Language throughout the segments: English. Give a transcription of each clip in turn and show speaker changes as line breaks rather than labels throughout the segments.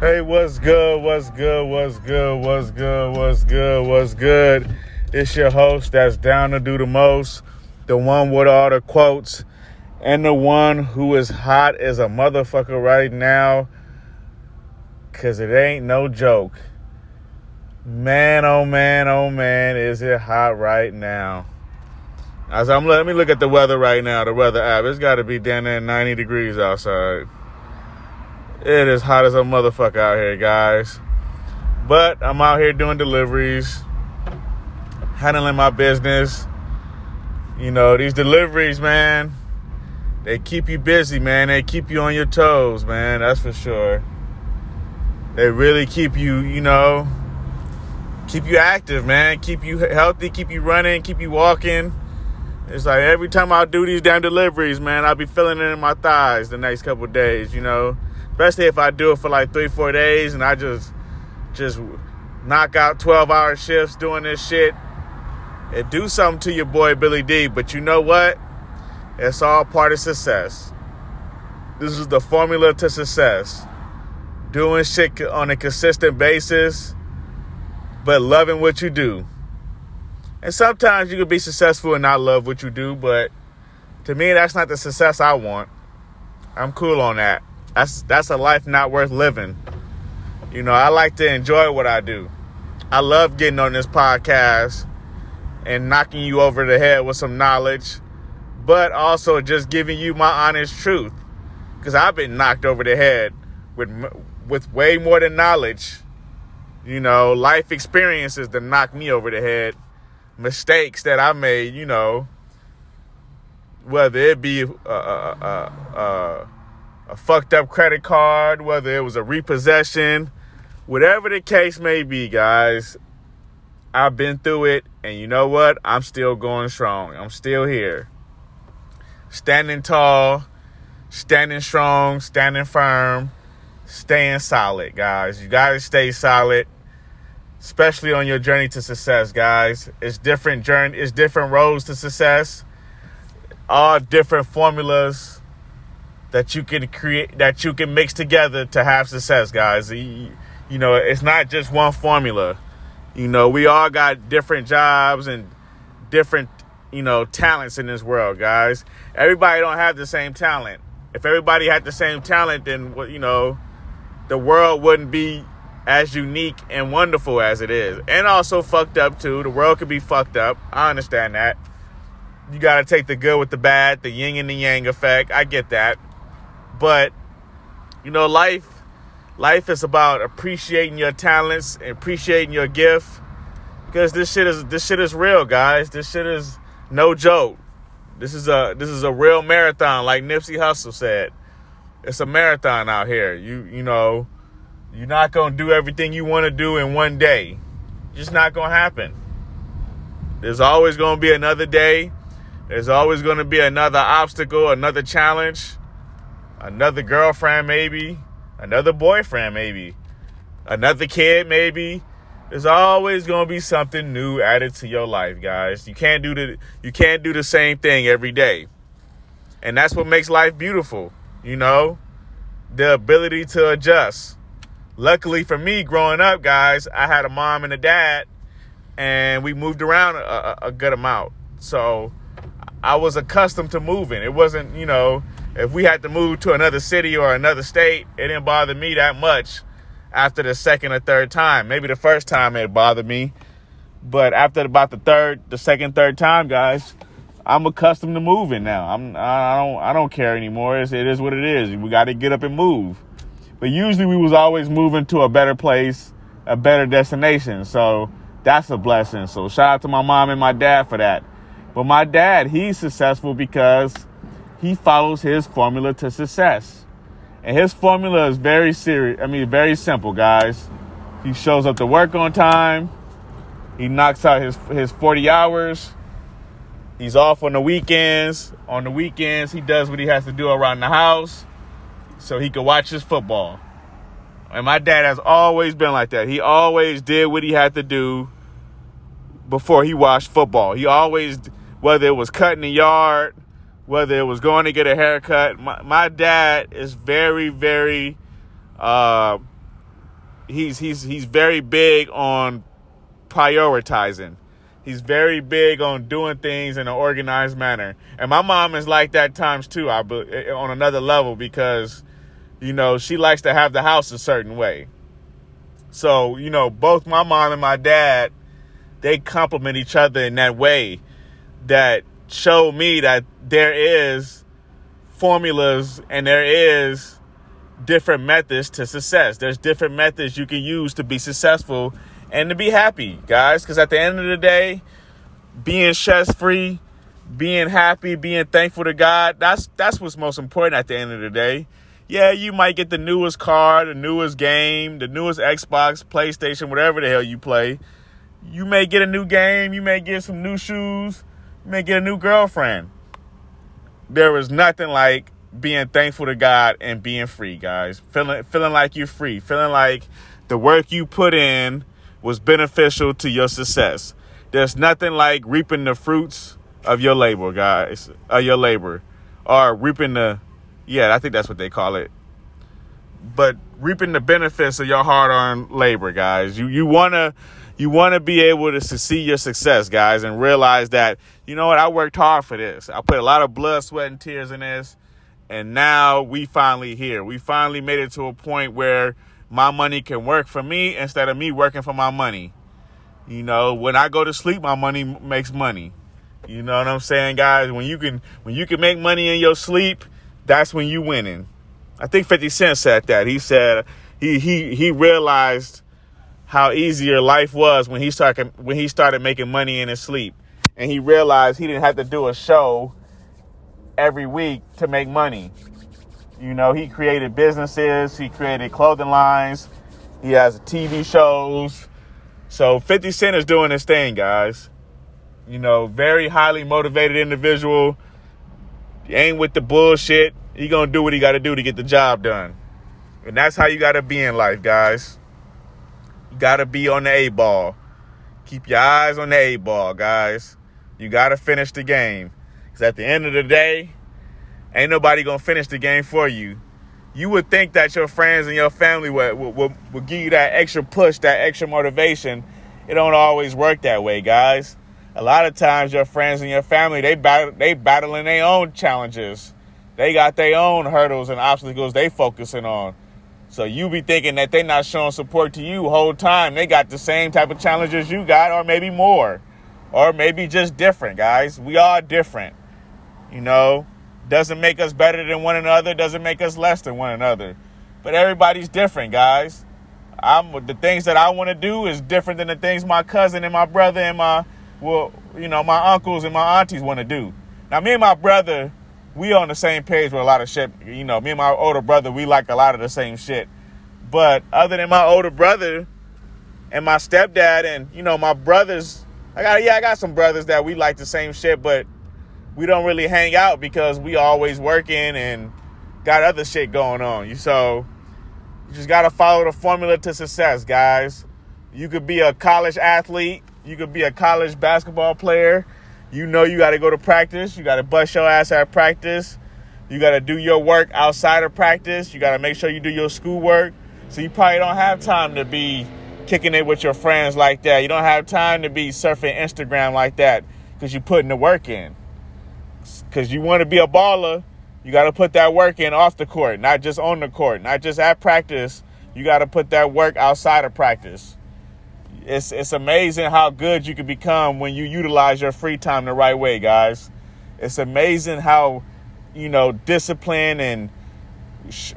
Hey, what's good? What's good? What's good? What's good? What's good? What's good? It's your host that's down to do the most, the one with all the quotes, and the one who is hot as a motherfucker right now. Cause it ain't no joke. Man, oh man, oh man, is it hot right now? As I'm let me look at the weather right now, the weather app. It's gotta be down there 90 degrees outside. It is hot as a motherfucker out here, guys. But I'm out here doing deliveries, handling my business. You know, these deliveries, man, they keep you busy, man. They keep you on your toes, man. That's for sure. They really keep you, you know, keep you active, man. Keep you healthy, keep you running, keep you walking. It's like every time I do these damn deliveries, man, I'll be feeling it in my thighs the next couple days, you know. Especially if I do it for like three, four days and I just just knock out 12 hour shifts doing this shit. It do something to your boy Billy D, but you know what? It's all part of success. This is the formula to success doing shit on a consistent basis, but loving what you do. And sometimes you can be successful and not love what you do, but to me, that's not the success I want. I'm cool on that. That's that's a life not worth living. You know, I like to enjoy what I do. I love getting on this podcast and knocking you over the head with some knowledge, but also just giving you my honest truth. Because I've been knocked over the head with with way more than knowledge, you know, life experiences that knock me over the head, mistakes that I made, you know, whether it be a, a, a, a, fucked up credit card, whether it was a repossession, whatever the case may be, guys, I've been through it, and you know what? I'm still going strong. I'm still here. Standing tall, standing strong, standing firm staying solid, guys. You got to stay solid, especially on your journey to success, guys. It's different journey, it's different roads to success. All different formulas that you can create that you can mix together to have success, guys. You know, it's not just one formula. You know, we all got different jobs and different, you know, talents in this world, guys. Everybody don't have the same talent. If everybody had the same talent, then you know, the world wouldn't be as unique and wonderful as it is. And also fucked up too. The world could be fucked up. I understand that. You got to take the good with the bad, the yin and the yang effect. I get that. But you know, life life is about appreciating your talents, appreciating your gift because this shit is this shit is real, guys. This shit is no joke. This is a this is a real marathon like Nipsey Hussle said it's a marathon out here. You you know, you're not gonna do everything you want to do in one day. just not gonna happen. There's always gonna be another day. There's always gonna be another obstacle, another challenge, another girlfriend maybe, another boyfriend maybe, another kid maybe. There's always gonna be something new added to your life, guys. You can't do the you can't do the same thing every day. And that's what makes life beautiful you know, the ability to adjust. Luckily for me, growing up, guys, I had a mom and a dad, and we moved around a, a good amount. So I was accustomed to moving. It wasn't, you know, if we had to move to another city or another state, it didn't bother me that much after the second or third time. Maybe the first time it bothered me, but after about the third, the second, third time, guys, I'm accustomed to moving now. I'm I don't I don't care anymore. It's, it is what it is. We got to get up and move. But usually we was always moving to a better place, a better destination. So that's a blessing. So shout out to my mom and my dad for that. But my dad, he's successful because he follows his formula to success. And his formula is very serious. I mean, very simple, guys. He shows up to work on time. He knocks out his his 40 hours He's off on the weekends. On the weekends, he does what he has to do around the house so he can watch his football. And my dad has always been like that. He always did what he had to do before he watched football. He always, whether it was cutting the yard, whether it was going to get a haircut, my, my dad is very, very uh, he's he's he's very big on prioritizing. He's very big on doing things in an organized manner. And my mom is like that times two, I on another level because you know, she likes to have the house a certain way. So, you know, both my mom and my dad, they complement each other in that way that show me that there is formulas and there is different methods to success. There's different methods you can use to be successful and to be happy, guys. Because at the end of the day, being stress free, being happy, being thankful to God, that's that's what's most important at the end of the day. Yeah, you might get the newest car, the newest game, the newest Xbox, PlayStation, whatever the hell you play. You may get a new game, you may get some new shoes, may get a new girlfriend. There is nothing like being thankful to God and being free, guys. Feeling feeling like you're free, feeling like the work you put in was beneficial to your success. There's nothing like reaping the fruits of your labor, guys, of your labor, or reaping the, yeah, I think that's what they call it. But reaping the benefits of your hard-earned labor, guys. You you wanna you wanna be able to see your success, guys, and realize that you know what I worked hard for this. I put a lot of blood, sweat, and tears in this and now we finally here. We finally made it to a point where my money can work for me instead of me working for my money. You know, when I go to sleep, my money makes money. You know what I'm saying, guys? When you can when you can make money in your sleep, that's when you winning. I think 50 Cent said that. He said he he he realized how easier life was when he started when he started making money in his sleep. And he realized he didn't have to do a show every week to make money. You know, he created businesses, he created clothing lines, he has TV shows. So 50 Cent is doing his thing, guys. You know, very highly motivated individual. He ain't with the bullshit. He gonna do what he gotta do to get the job done. And that's how you gotta be in life, guys. You gotta be on the A ball. Keep your eyes on the A ball, guys. You gotta finish the game. Because at the end of the day, ain't nobody to finish the game for you. You would think that your friends and your family would, would, would give you that extra push, that extra motivation. It don't always work that way, guys. A lot of times your friends and your family, they battle, they battling their own challenges. They got their own hurdles and obstacles they focusing on. So you be thinking that they not showing support to you whole time. They got the same type of challenges you got or maybe more. Or maybe just different, guys. We are different. You know, doesn't make us better than one another, doesn't make us less than one another. But everybody's different, guys. I'm the things that I want to do is different than the things my cousin and my brother and my well, you know, my uncles and my aunties want to do. Now, me and my brother, we on the same page with a lot of shit. You know, me and my older brother, we like a lot of the same shit. But other than my older brother and my stepdad and you know my brothers, I got yeah, I got some brothers that we like the same shit, but we don't really hang out because we always working and got other shit going on. You so you just gotta follow the formula to success, guys. You could be a college athlete, you could be a college basketball player. You know you gotta go to practice, you gotta bust your ass at practice, you gotta do your work outside of practice, you gotta make sure you do your schoolwork. So you probably don't have time to be kicking it with your friends like that. You don't have time to be surfing Instagram like that because you're putting the work in because you want to be a baller, you got to put that work in off the court, not just on the court, not just at practice. You got to put that work outside of practice. It's it's amazing how good you can become when you utilize your free time the right way, guys. It's amazing how you know disciplined and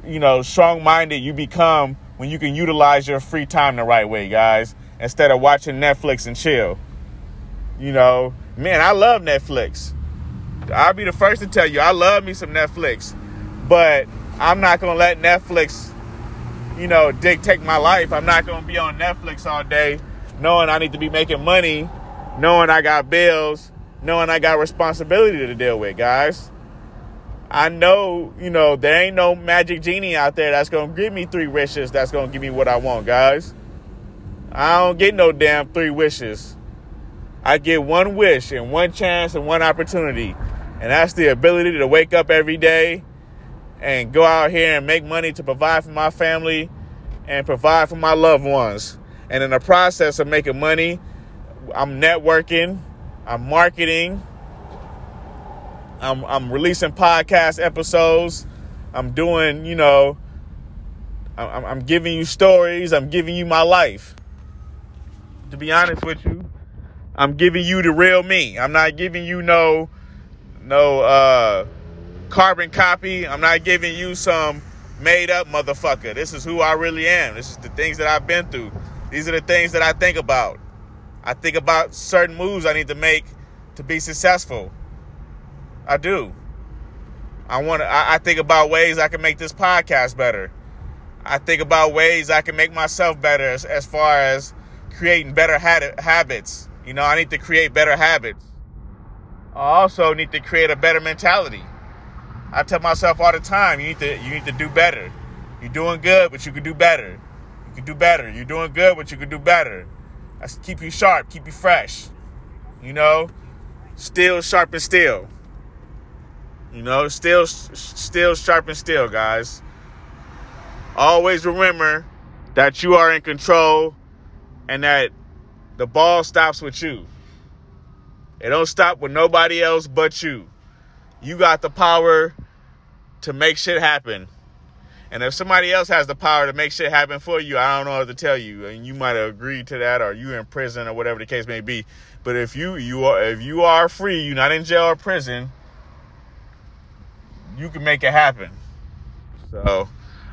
you know strong-minded you become when you can utilize your free time the right way, guys, instead of watching Netflix and chill. You know, man, I love Netflix. I'll be the first to tell you, I love me some Netflix, but I'm not gonna let Netflix, you know, dictate my life. I'm not gonna be on Netflix all day, knowing I need to be making money, knowing I got bills, knowing I got responsibility to deal with, guys. I know, you know, there ain't no magic genie out there that's gonna give me three wishes that's gonna give me what I want, guys. I don't get no damn three wishes. I get one wish and one chance and one opportunity. And that's the ability to wake up every day and go out here and make money to provide for my family and provide for my loved ones. And in the process of making money, I'm networking, I'm marketing, I'm, I'm releasing podcast episodes, I'm doing, you know, I'm, I'm giving you stories, I'm giving you my life. To be honest with you, I'm giving you the real me. I'm not giving you no no uh carbon copy. I'm not giving you some made up motherfucker. This is who I really am. This is the things that I've been through. These are the things that I think about. I think about certain moves I need to make to be successful. I do. I want to I, I think about ways I can make this podcast better. I think about ways I can make myself better as, as far as creating better habits. You know, I need to create better habits. I also need to create a better mentality. I tell myself all the time, you need to you need to do better. You're doing good, but you can do better. Can do better. You're doing good, but you can do better. That's keep you sharp, keep you fresh. You know, still sharp and still. You know, still still sharp and still, guys. Always remember that you are in control and that the ball stops with you. It don't stop with nobody else but you. You got the power to make shit happen. And if somebody else has the power to make shit happen for you, I don't know what to tell you. And you might have agreed to that, or you in prison, or whatever the case may be. But if you you are if you are free, you're not in jail or prison, you can make it happen. So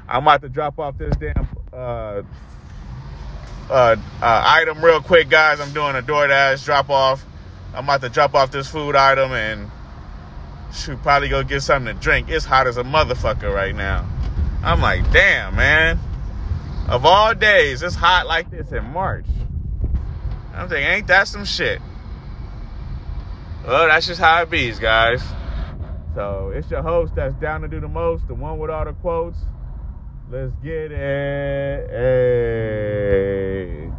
I'm about to drop off this damn uh, uh, uh, item real quick, guys. I'm doing a DoorDash drop off. I'm about to drop off this food item and should probably go get something to drink. It's hot as a motherfucker right now. I'm like, damn, man. Of all days, it's hot like this in March. I'm thinking, ain't that some shit? Well, that's just how it be, guys. So it's your host that's down to do the most, the one with all the quotes. Let's get it. Hey.